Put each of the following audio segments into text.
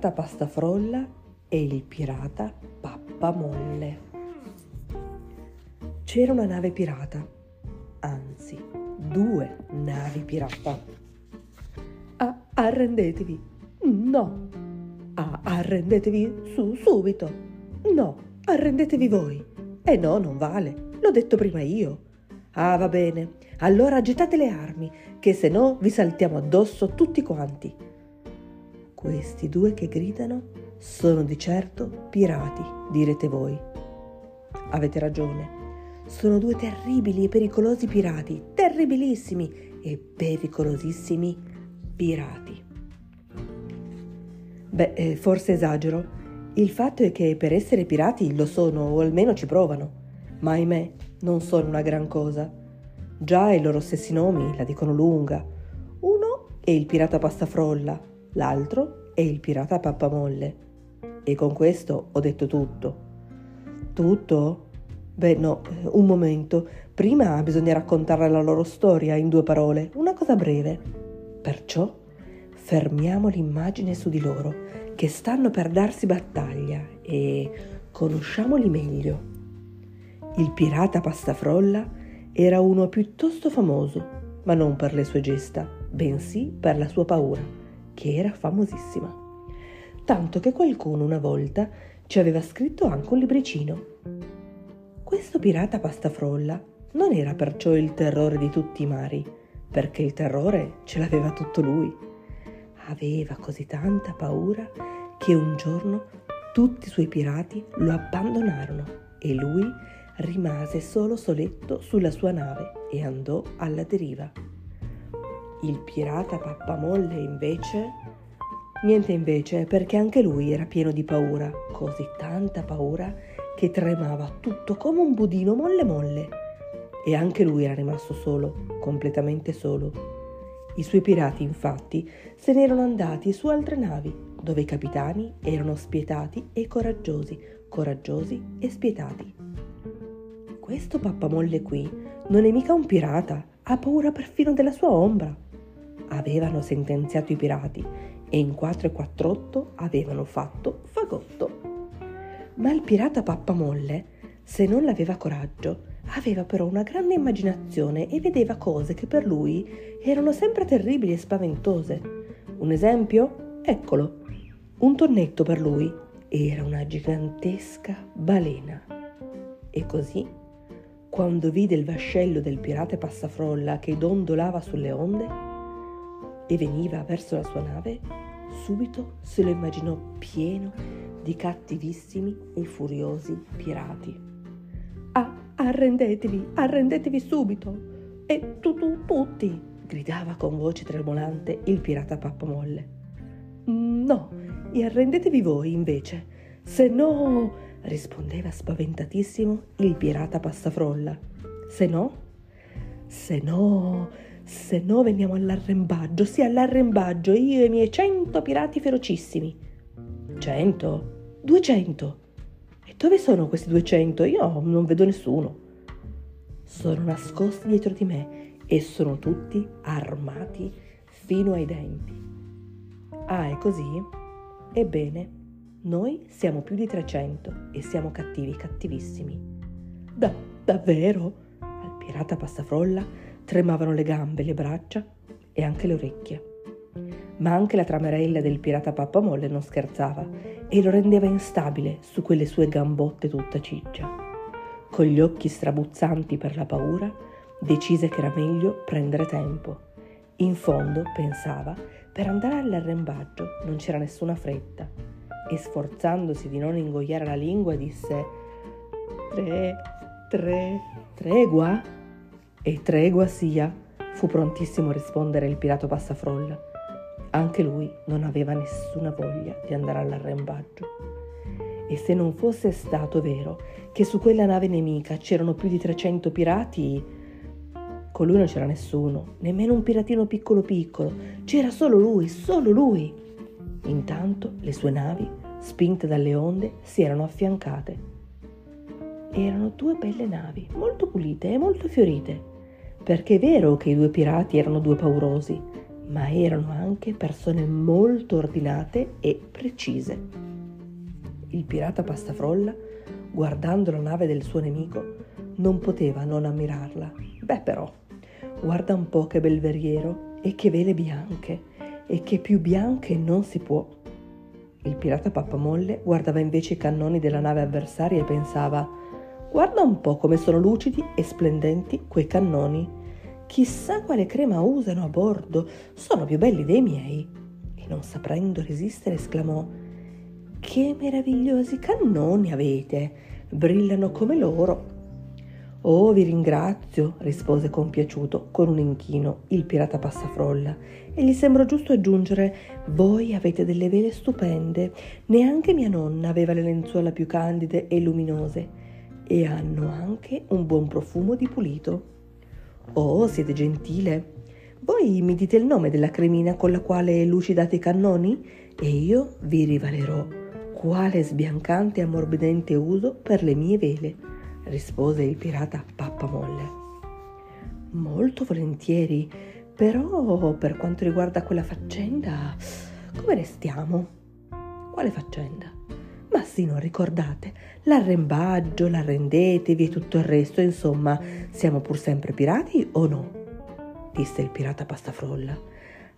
pirata Pastafrolla e il pirata Pappamolle. C'era una nave pirata, anzi due navi pirata. Ah, arrendetevi! No! Ah, arrendetevi su subito! No, arrendetevi voi! Eh no, non vale, l'ho detto prima io. Ah, va bene, allora gettate le armi, che se no vi saltiamo addosso tutti quanti. Questi due che gridano sono di certo pirati, direte voi. Avete ragione. Sono due terribili e pericolosi pirati, terribilissimi e pericolosissimi pirati. Beh, eh, forse esagero. Il fatto è che per essere pirati lo sono, o almeno ci provano. Ma ahimè, non sono una gran cosa. Già i loro stessi nomi la dicono lunga. Uno è il pirata Pastafrolla, l'altro è il pirata Pappamolle. E con questo ho detto tutto. Tutto? Beh no, un momento. Prima bisogna raccontare la loro storia in due parole, una cosa breve. Perciò fermiamo l'immagine su di loro, che stanno per darsi battaglia e conosciamoli meglio. Il pirata Pastafrolla era uno piuttosto famoso, ma non per le sue gesta, bensì per la sua paura, che era famosissima. Tanto che qualcuno una volta ci aveva scritto anche un libricino. Questo pirata Pastafrolla non era perciò il terrore di tutti i mari, perché il terrore ce l'aveva tutto lui. Aveva così tanta paura che un giorno tutti i suoi pirati lo abbandonarono e lui rimase solo soletto sulla sua nave e andò alla deriva. Il pirata Pappamolle invece... Niente invece, perché anche lui era pieno di paura, così tanta paura che tremava tutto come un budino molle molle. E anche lui era rimasto solo, completamente solo. I suoi pirati, infatti, se ne erano andati su altre navi, dove i capitani erano spietati e coraggiosi, coraggiosi e spietati. Questo pappamolle qui non è mica un pirata, ha paura perfino della sua ombra. Avevano sentenziato i pirati e in 4 e 48 avevano fatto fagotto. Ma il pirata pappamolle, se non l'aveva coraggio, aveva però una grande immaginazione e vedeva cose che per lui erano sempre terribili e spaventose. Un esempio? Eccolo. Un tonnetto per lui era una gigantesca balena. E così quando vide il vascello del pirata Passafrolla che dondolava sulle onde e veniva verso la sua nave, subito se lo immaginò pieno di cattivissimi e furiosi pirati. Ah, arrendetevi, arrendetevi subito! E tu, tu, tutti! gridava con voce tremolante il pirata Pappamolle. No, e arrendetevi voi invece, se no rispondeva spaventatissimo il pirata Passafrolla. Se no, se no, se no veniamo all'arrembaggio, sì all'arrembaggio, io e i miei cento pirati ferocissimi. Cento? Duecento? E dove sono questi duecento? Io non vedo nessuno. Sono nascosti dietro di me e sono tutti armati fino ai denti. Ah, è così? Ebbene, noi siamo più di 300 e siamo cattivi, cattivissimi. Da, davvero? Al pirata Passafrolla tremavano le gambe, le braccia e anche le orecchie. Ma anche la tramerella del pirata Pappamolle non scherzava e lo rendeva instabile su quelle sue gambotte tutta ciccia. Con gli occhi strabuzzanti per la paura, decise che era meglio prendere tempo. In fondo, pensava, per andare all'arrembaggio non c'era nessuna fretta e sforzandosi di non ingoiare la lingua disse Tre, tre, tregua? E tregua sia, fu prontissimo a rispondere il pirata Passafrolla. Anche lui non aveva nessuna voglia di andare all'arrembaggio. E se non fosse stato vero che su quella nave nemica c'erano più di 300 pirati, con lui non c'era nessuno, nemmeno un piratino piccolo piccolo, c'era solo lui, solo lui. Intanto le sue navi spinte dalle onde, si erano affiancate. Erano due belle navi, molto pulite e molto fiorite, perché è vero che i due pirati erano due paurosi, ma erano anche persone molto ordinate e precise. Il pirata Pastafrolla, guardando la nave del suo nemico, non poteva non ammirarla. Beh però, guarda un po' che bel verriero e che vele bianche, e che più bianche non si può. Il pirata Pappamolle guardava invece i cannoni della nave avversaria e pensava Guarda un po' come sono lucidi e splendenti quei cannoni. Chissà quale crema usano a bordo, sono più belli dei miei. E non saprendo resistere esclamò Che meravigliosi cannoni avete! Brillano come loro. Oh, vi ringrazio, rispose compiaciuto con un inchino il pirata Passafrolla, e gli sembrò giusto aggiungere: Voi avete delle vele stupende, neanche mia nonna aveva le lenzuola più candide e luminose, e hanno anche un buon profumo di pulito. Oh, siete gentile. Voi mi dite il nome della cremina con la quale lucidate i cannoni e io vi rivalerò quale sbiancante e ammorbidente uso per le mie vele rispose il pirata Pappamolle. Molto volentieri, però per quanto riguarda quella faccenda, come restiamo? Quale faccenda? Ma sì, non ricordate, l'arrembaggio, l'arrendetevi e tutto il resto, insomma, siamo pur sempre pirati o no? disse il pirata Pastafrolla.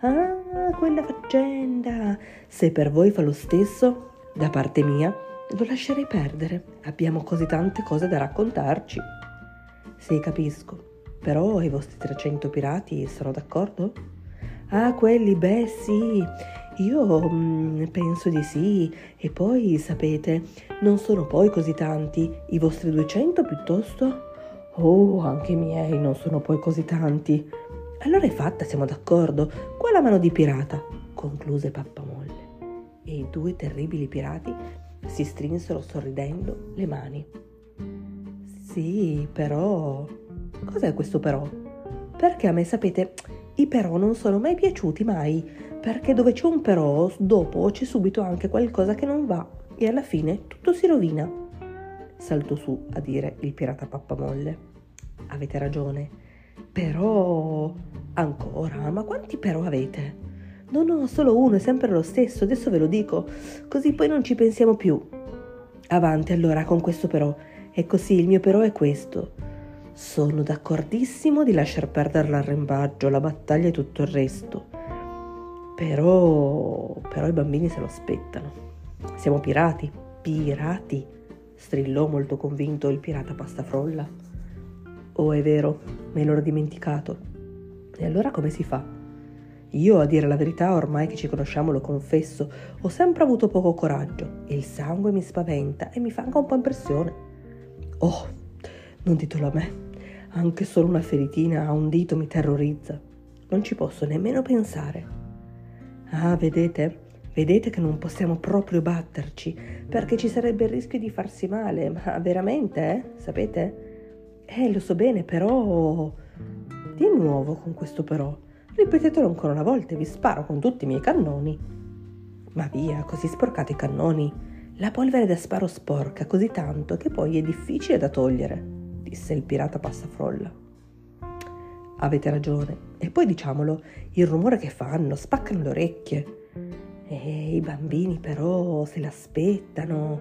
Ah, quella faccenda! Se per voi fa lo stesso, da parte mia, lo lascerei perdere. Abbiamo così tante cose da raccontarci. Sì, capisco. Però ai vostri 300 pirati sono d'accordo? Ah, quelli, beh, sì. Io mm, penso di sì. E poi, sapete, non sono poi così tanti. I vostri 200 piuttosto? Oh, anche i miei non sono poi così tanti. Allora è fatta, siamo d'accordo. Qua la mano di pirata, concluse Pappamolle. E i due terribili pirati si strinsero sorridendo le mani. Sì, però... Cos'è questo però? Perché a me, sapete, i però non sono mai piaciuti, mai, perché dove c'è un però, dopo c'è subito anche qualcosa che non va e alla fine tutto si rovina. Saltò su a dire il pirata pappamolle. Avete ragione, però... Ancora, ma quanti però avete? No, no, solo uno, è sempre lo stesso, adesso ve lo dico, così poi non ci pensiamo più. Avanti allora con questo però. E così il mio però è questo. Sono d'accordissimo di lasciar perdere l'arrembaggio, la battaglia e tutto il resto. Però, però i bambini se lo aspettano. Siamo pirati, pirati, strillò molto convinto il pirata Pastafrolla. Oh, è vero, me l'ho dimenticato. E allora come si fa? Io, a dire la verità, ormai che ci conosciamo, lo confesso, ho sempre avuto poco coraggio il sangue mi spaventa e mi fa anche un po' impressione. Oh, non ditelo a me, anche solo una feritina a un dito mi terrorizza. Non ci posso nemmeno pensare. Ah, vedete? Vedete che non possiamo proprio batterci, perché ci sarebbe il rischio di farsi male, ma veramente, eh? Sapete? Eh, lo so bene, però... Di nuovo con questo però. Ripetetelo ancora una volta e vi sparo con tutti i miei cannoni. Ma via, così sporcate i cannoni. La polvere da sparo sporca così tanto che poi è difficile da togliere, disse il pirata Passafrolla. Avete ragione. E poi diciamolo, il rumore che fanno spaccano le orecchie. E i bambini però se l'aspettano.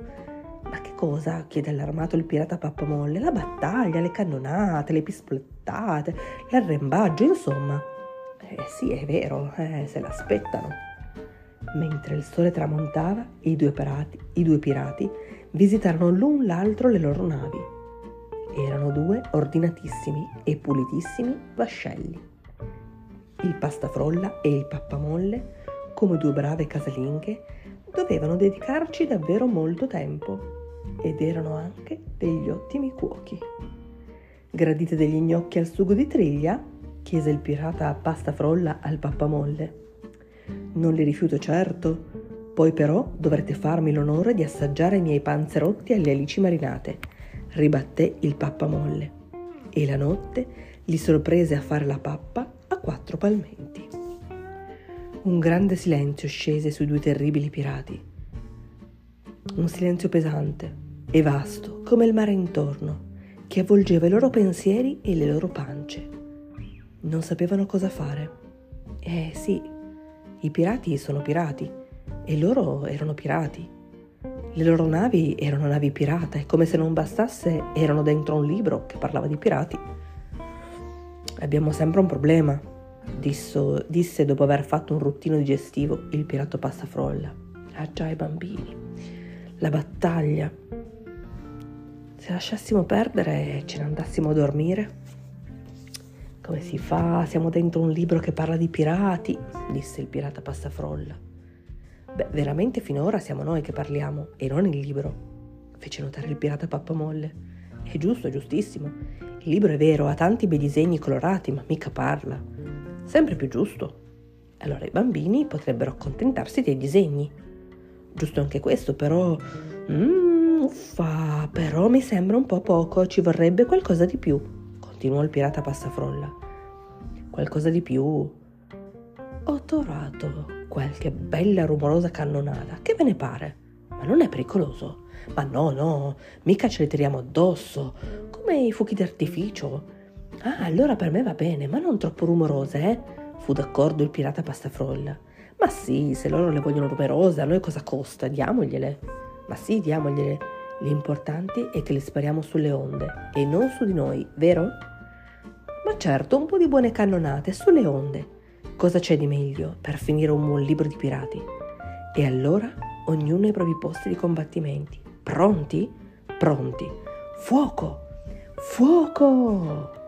Ma che cosa? chiede allarmato il pirata Pappamolle. La battaglia, le cannonate, le pisplettate, l'arrembaggio, insomma. Eh sì, è vero, eh, se l'aspettano. Mentre il sole tramontava, i due, pirati, i due pirati visitarono l'un l'altro le loro navi. Erano due ordinatissimi e pulitissimi vascelli. Il pastafrolla e il pappamolle, come due brave casalinghe, dovevano dedicarci davvero molto tempo ed erano anche degli ottimi cuochi. Gradite degli gnocchi al sugo di triglia? chiese il pirata a pasta frolla al pappamolle. Non li rifiuto certo, poi però dovrete farmi l'onore di assaggiare i miei panzerotti alle alici marinate, ribatté il pappamolle. E la notte li sorprese a fare la pappa a quattro palmenti. Un grande silenzio scese sui due terribili pirati. Un silenzio pesante e vasto come il mare intorno, che avvolgeva i loro pensieri e le loro pance. Non sapevano cosa fare. Eh sì, i pirati sono pirati e loro erano pirati. Le loro navi erano navi pirata e come se non bastasse erano dentro un libro che parlava di pirati. Abbiamo sempre un problema, disso, disse dopo aver fatto un ruttino digestivo il pirata passafrolla. Ah già i bambini, la battaglia. Se lasciassimo perdere e ce ne andassimo a dormire? Come si fa? Siamo dentro un libro che parla di pirati, disse il pirata passafrolla. Beh, veramente finora siamo noi che parliamo e non il libro, fece notare il pirata pappamolle. È giusto, giustissimo. Il libro è vero, ha tanti bei disegni colorati, ma mica parla. Sempre più giusto. Allora i bambini potrebbero accontentarsi dei disegni. Giusto anche questo, però... Mmm, uffa, però mi sembra un po' poco, ci vorrebbe qualcosa di più, continuò il pirata passafrolla. Qualcosa di più. Ho trovato qualche bella rumorosa cannonata. Che ve ne pare? Ma non è pericoloso? Ma no, no, mica ce le tiriamo addosso, come i fuochi d'artificio. Ah, allora per me va bene, ma non troppo rumorose, eh? Fu d'accordo il pirata Pastafrolla. Ma sì, se loro le vogliono numerose, a noi cosa costa? Diamogliele. Ma sì, diamogliele. L'importante è che le spariamo sulle onde e non su di noi, vero? Ma certo, un po' di buone cannonate sulle onde. Cosa c'è di meglio per finire un buon libro di pirati? E allora ognuno ai propri posti di combattimenti. Pronti? Pronti. Fuoco! Fuoco!